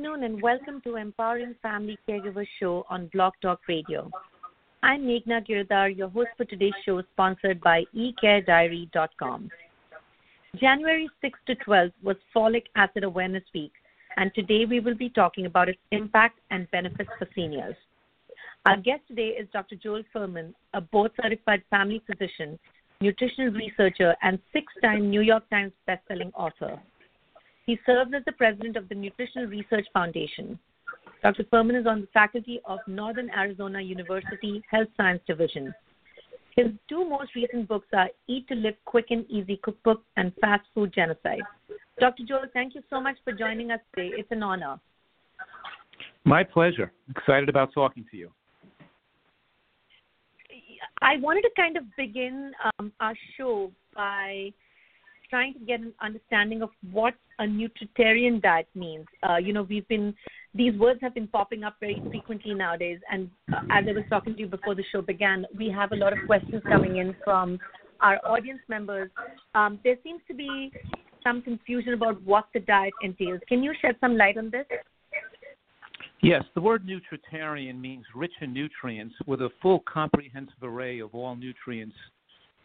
afternoon and welcome to Empowering Family Caregiver Show on Blog Talk Radio. I'm Meghna Giridhar, your host for today's show, sponsored by eCareDiary.com. January 6 to 12 was Folic Acid Awareness Week, and today we will be talking about its impact and benefits for seniors. Our guest today is Dr. Joel Fuhrman, a board certified family physician, nutritional researcher, and six time New York Times bestselling author. He serves as the president of the Nutritional Research Foundation. Dr. Fuhrman is on the faculty of Northern Arizona University Health Science Division. His two most recent books are Eat to Live Quick and Easy Cookbook and Fast Food Genocide. Dr. Joel, thank you so much for joining us today. It's an honor. My pleasure. Excited about talking to you. I wanted to kind of begin um, our show by trying to get an understanding of what a nutritarian diet means. Uh, you know, we've been these words have been popping up very frequently nowadays, and uh, as I was talking to you before the show began, we have a lot of questions coming in from our audience members. Um, there seems to be some confusion about what the diet entails. Can you shed some light on this? Yes, the word nutritarian means rich in nutrients with a full comprehensive array of all nutrients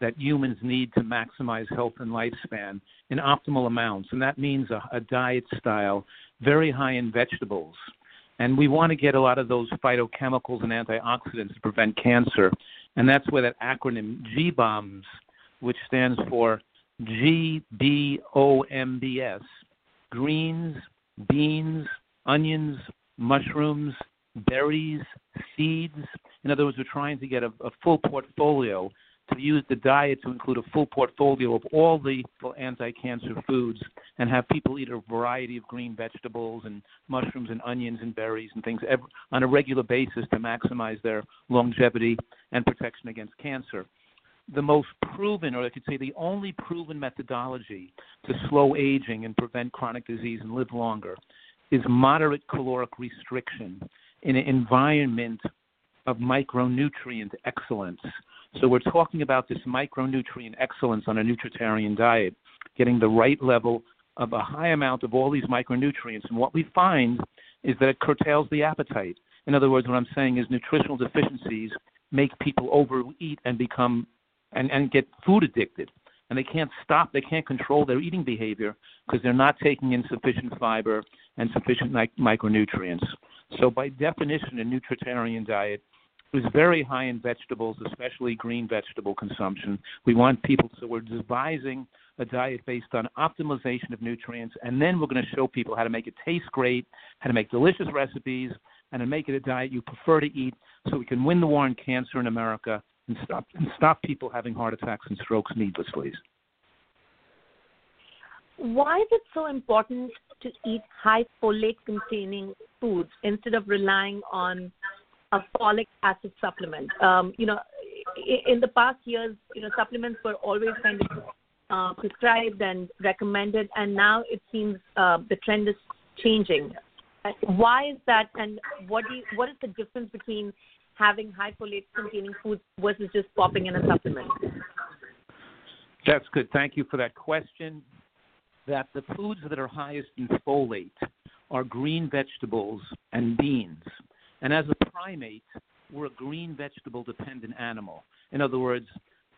that humans need to maximize health and lifespan in optimal amounts. And that means a, a diet style very high in vegetables. And we want to get a lot of those phytochemicals and antioxidants to prevent cancer. And that's where that acronym GBOMBS, which stands for G B O M B S, greens, beans, onions, mushrooms, berries, seeds. In other words, we're trying to get a, a full portfolio to use the diet to include a full portfolio of all the anti-cancer foods and have people eat a variety of green vegetables and mushrooms and onions and berries and things on a regular basis to maximize their longevity and protection against cancer. The most proven, or I could say the only proven methodology to slow aging and prevent chronic disease and live longer is moderate caloric restriction in an environment of micronutrient excellence. So we're talking about this micronutrient excellence on a nutritarian diet, getting the right level of a high amount of all these micronutrients. And what we find is that it curtails the appetite. In other words, what I'm saying is nutritional deficiencies make people overeat and become and, and get food addicted. And they can't stop, they can't control their eating behavior because they're not taking in sufficient fiber and sufficient micronutrients. So, by definition, a nutritarian diet is very high in vegetables, especially green vegetable consumption. We want people, so we're devising a diet based on optimization of nutrients, and then we're going to show people how to make it taste great, how to make delicious recipes, and to make it a diet you prefer to eat so we can win the war on cancer in America and stop, and stop people having heart attacks and strokes needlessly. Why is it so important to eat high folate containing foods instead of relying on a folic acid supplement. Um, you know, in the past years, you know, supplements were always kind of uh, prescribed and recommended, and now it seems uh, the trend is changing. Why is that, and what do you, what is the difference between having high folate containing foods versus just popping in a supplement? That's good. Thank you for that question. That the foods that are highest in folate are green vegetables and beans. And as a primate, we're a green vegetable dependent animal. In other words,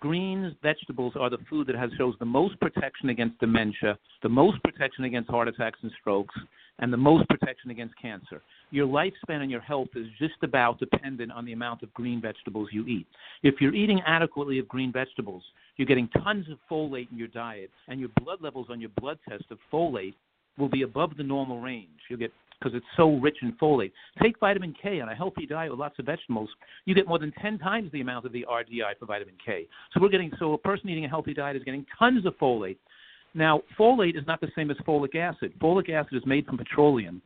greens, vegetables are the food that has shows the most protection against dementia, the most protection against heart attacks and strokes, and the most protection against cancer. Your lifespan and your health is just about dependent on the amount of green vegetables you eat. If you're eating adequately of green vegetables, you're getting tons of folate in your diet, and your blood levels on your blood test of folate will be above the normal range. You'll get because it's so rich in folate. Take vitamin K on a healthy diet with lots of vegetables, you get more than 10 times the amount of the RDI for vitamin K. So we're getting so a person eating a healthy diet is getting tons of folate. Now, folate is not the same as folic acid. Folic acid is made from petroleum.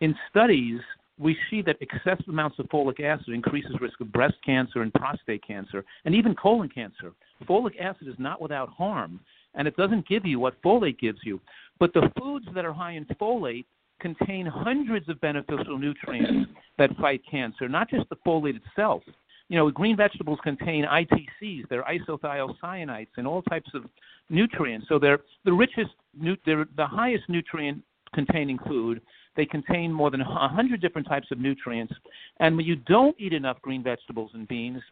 In studies, we see that excessive amounts of folic acid increases risk of breast cancer and prostate cancer and even colon cancer. Folic acid is not without harm, and it doesn't give you what folate gives you. But the foods that are high in folate contain hundreds of beneficial nutrients that fight cancer, not just the folate itself. You know, green vegetables contain ITCs, they're isothiocyanates, and all types of nutrients. So they're the richest, they're the highest nutrient containing food. They contain more than 100 different types of nutrients. And when you don't eat enough green vegetables and beans,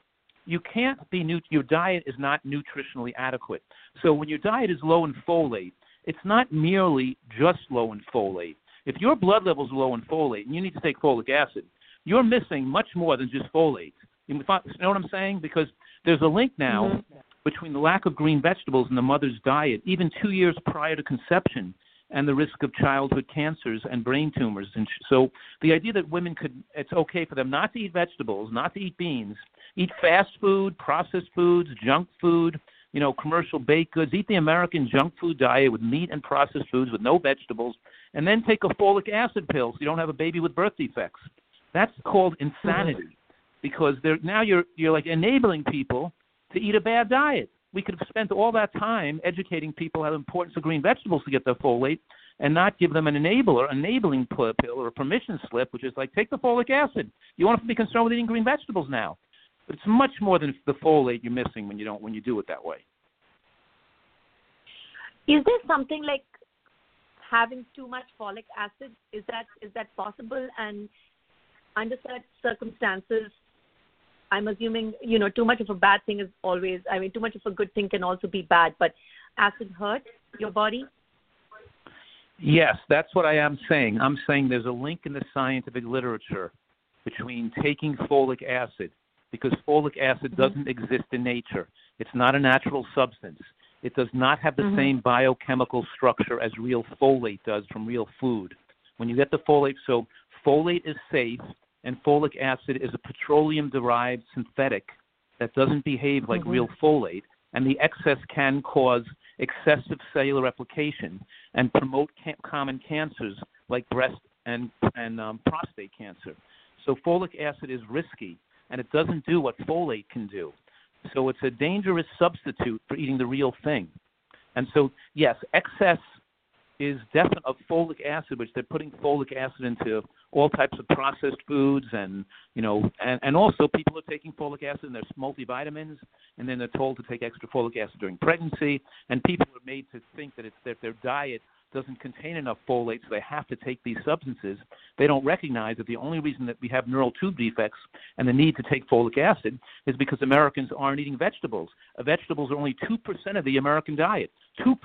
you can't be your diet is not nutritionally adequate. So when your diet is low in folate, it's not merely just low in folate. If your blood level is low in folate and you need to take folic acid, you're missing much more than just folate. You know what I'm saying? Because there's a link now mm-hmm. between the lack of green vegetables in the mother's diet, even two years prior to conception, and the risk of childhood cancers and brain tumors. And so the idea that women could, it's okay for them not to eat vegetables, not to eat beans, eat fast food, processed foods, junk food, you know, commercial baked goods, eat the American junk food diet with meat and processed foods with no vegetables, and then take a folic acid pill so you don't have a baby with birth defects. That's called insanity mm-hmm. because they're, now you're, you're like enabling people to eat a bad diet we could have spent all that time educating people how the importance of green vegetables to get their folate and not give them an enabler, enabling pill or a permission slip, which is like take the folic acid. You want to be concerned with eating green vegetables now. But it's much more than the folate you're missing when you don't when you do it that way. Is there something like having too much folic acid? Is that is that possible? And under such circumstances, I'm assuming, you know, too much of a bad thing is always, I mean, too much of a good thing can also be bad, but acid hurt your body? Yes, that's what I am saying. I'm saying there's a link in the scientific literature between taking folic acid, because folic acid mm-hmm. doesn't exist in nature. It's not a natural substance. It does not have the mm-hmm. same biochemical structure as real folate does from real food. When you get the folate, so folate is safe and folic acid is a petroleum derived synthetic that doesn't behave like mm-hmm. real folate, and the excess can cause excessive cellular replication and promote ca- common cancers like breast and, and um, prostate cancer. So folic acid is risky, and it doesn't do what folate can do. So it's a dangerous substitute for eating the real thing. And so, yes, excess is definite of folic acid, which they're putting folic acid into all types of processed foods, and you know, and, and also people are taking folic acid in their multivitamins, and then they're told to take extra folic acid during pregnancy, and people are made to think that it's that their diet doesn't contain enough folate, so they have to take these substances. They don't recognize that the only reason that we have neural tube defects and the need to take folic acid is because Americans aren't eating vegetables. Uh, vegetables are only 2% of the American diet. 2%.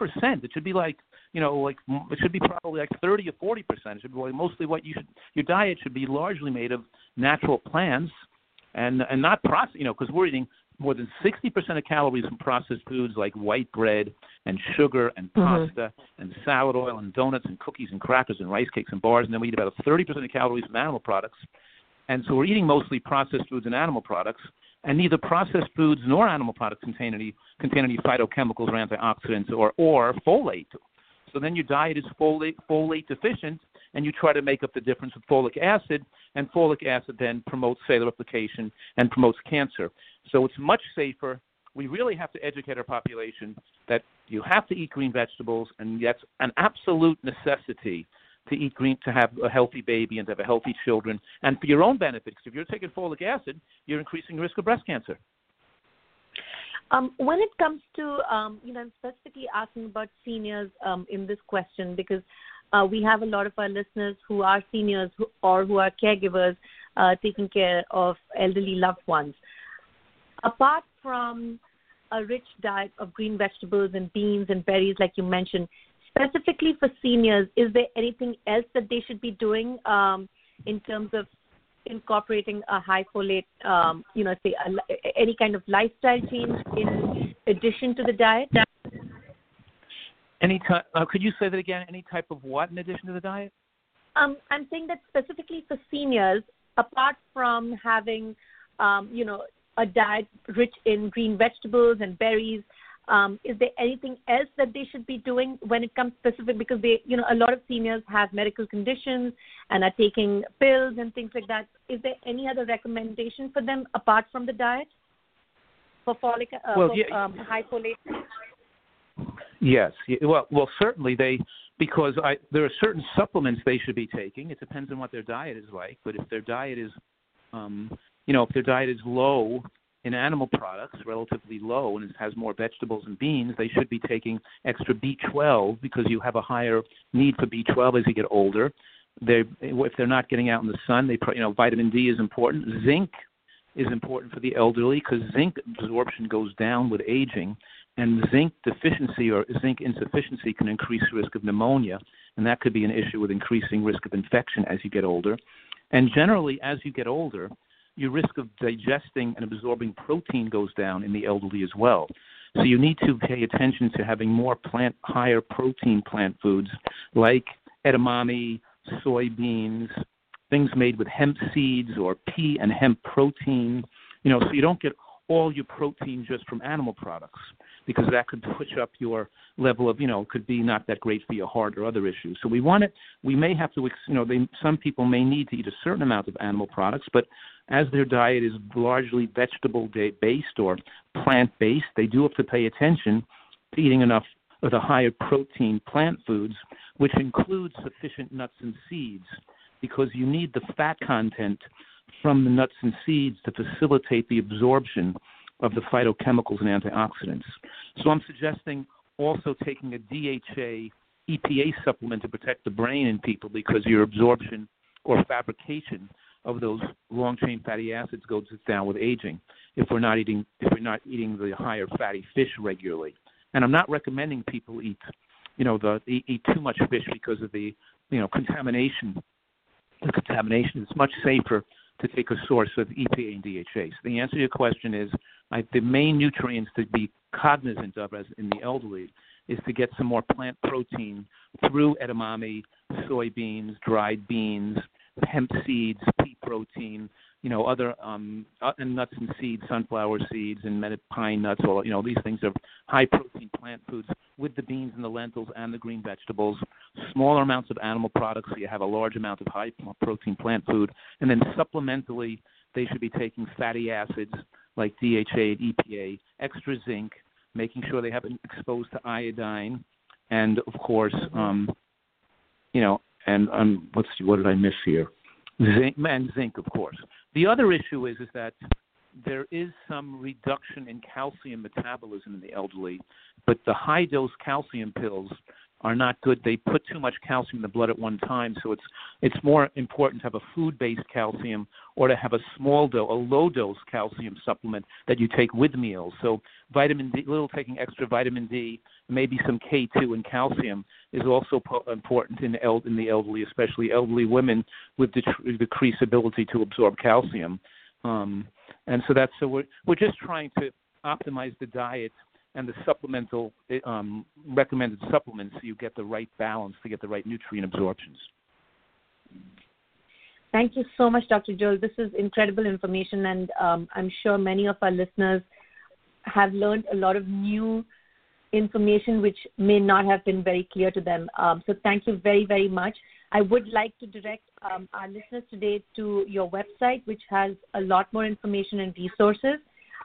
It should be like, you know, like it should be probably like 30 or 40%. It should be mostly what you should, your diet should be largely made of natural plants and and not processed, you know, because we're eating more than 60% of calories from processed foods like white bread and sugar and mm-hmm. pasta mm-hmm. and salad oil and donuts and cookies and crackers and rice cakes and bars, and then we eat about 30% of calories from animal products. And so we're eating mostly processed foods and animal products, and neither processed foods nor animal products contain any contain any phytochemicals or antioxidants or or folate. So then your diet is folate folate deficient, and you try to make up the difference with folic acid, and folic acid then promotes cellular replication and promotes cancer. So it's much safer. We really have to educate our population that you have to eat green vegetables, and that's an absolute necessity to eat green to have a healthy baby and to have a healthy children, and for your own benefit. Because if you're taking folic acid, you're increasing risk of breast cancer. Um, when it comes to, um, you know, I'm specifically asking about seniors um, in this question because uh, we have a lot of our listeners who are seniors who, or who are caregivers uh, taking care of elderly loved ones apart from a rich diet of green vegetables and beans and berries, like you mentioned, specifically for seniors, is there anything else that they should be doing um, in terms of incorporating a high folate, um, you know, say a, any kind of lifestyle change in addition to the diet? Any type? Uh, could you say that again? Any type of what in addition to the diet? Um, I'm saying that specifically for seniors, apart from having, um, you know, a diet rich in green vegetables and berries. Um, is there anything else that they should be doing when it comes specific? Because they, you know, a lot of seniors have medical conditions and are taking pills and things like that. Is there any other recommendation for them apart from the diet for folic, uh, well, for, yeah. um, high folate? Yes. Well, well, certainly they because I, there are certain supplements they should be taking. It depends on what their diet is like. But if their diet is um, you know, if their diet is low in animal products, relatively low, and has more vegetables and beans, they should be taking extra B12 because you have a higher need for B12 as you get older. they if they're not getting out in the sun, they you know vitamin D is important. Zinc is important for the elderly because zinc absorption goes down with aging, and zinc deficiency or zinc insufficiency can increase risk of pneumonia, and that could be an issue with increasing risk of infection as you get older. And generally, as you get older, your risk of digesting and absorbing protein goes down in the elderly as well. So you need to pay attention to having more plant, higher protein plant foods like edamame, soybeans, things made with hemp seeds or pea and hemp protein. You know, so you don't get all your protein just from animal products because that could push up your level of, you know, could be not that great for your heart or other issues. So we want it. We may have to, you know, they, some people may need to eat a certain amount of animal products, but as their diet is largely vegetable based or plant based, they do have to pay attention to eating enough of the higher protein plant foods, which includes sufficient nuts and seeds, because you need the fat content from the nuts and seeds to facilitate the absorption of the phytochemicals and antioxidants. So I'm suggesting also taking a DHA EPA supplement to protect the brain in people because your absorption or fabrication of those long chain fatty acids goes down with aging if we're not eating if we're not eating the higher fatty fish regularly. And I'm not recommending people eat you know the eat, too much fish because of the you know contamination the contamination. It's much safer to take a source of EPA and DHA. So the answer to your question is I, the main nutrients to be cognizant of as in the elderly is to get some more plant protein through edamame, soybeans, dried beans, hemp seeds, pea protein, you know, other um, uh, nuts and seeds, sunflower seeds, and pine nuts. All you know, these things are high protein plant foods with the beans and the lentils and the green vegetables. Smaller amounts of animal products, so you have a large amount of high protein plant food, and then supplementally, they should be taking fatty acids like DHA and EPA, extra zinc, making sure they haven't exposed to iodine, and of course, um, you know, and um, let's what did I miss here? Zinc and zinc, of course. The other issue is is that there is some reduction in calcium metabolism in the elderly, but the high dose calcium pills are not good. They put too much calcium in the blood at one time, so it's it's more important to have a food-based calcium or to have a small dose, a low dose calcium supplement that you take with meals. So vitamin D, little taking extra vitamin D, maybe some K2 and calcium is also po- important in, el- in the elderly, especially elderly women with det- decreased ability to absorb calcium. Um, and so that's so we're we're just trying to optimize the diet and the supplemental um, recommended supplements so you get the right balance to get the right nutrient absorptions. Thank you so much, Dr. Joel. This is incredible information, and um, I'm sure many of our listeners have learned a lot of new information which may not have been very clear to them. Um, so, thank you very, very much. I would like to direct um, our listeners today to your website, which has a lot more information and resources.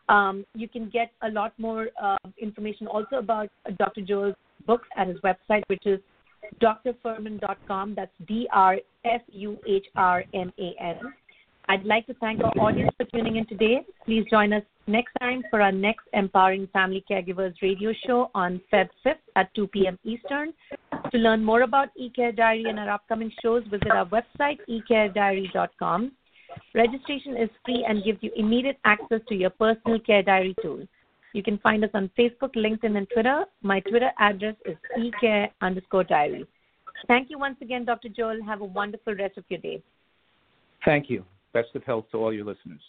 Um, you can get a lot more uh, information also about Dr. Joel's books at his website, which is drfuhrman.com. That's D R F U H R M A N. I'd like to thank our audience for tuning in today. Please join us next time for our next Empowering Family Caregivers radio show on Feb 5th at 2 p.m. Eastern. To learn more about eCare Diary and our upcoming shows, visit our website, ecarediary.com. Registration is free and gives you immediate access to your personal care diary tool. You can find us on Facebook, LinkedIn, and Twitter. My Twitter address is ecare underscore diary. Thank you once again, Dr. Joel. Have a wonderful rest of your day. Thank you. Best of health to all your listeners.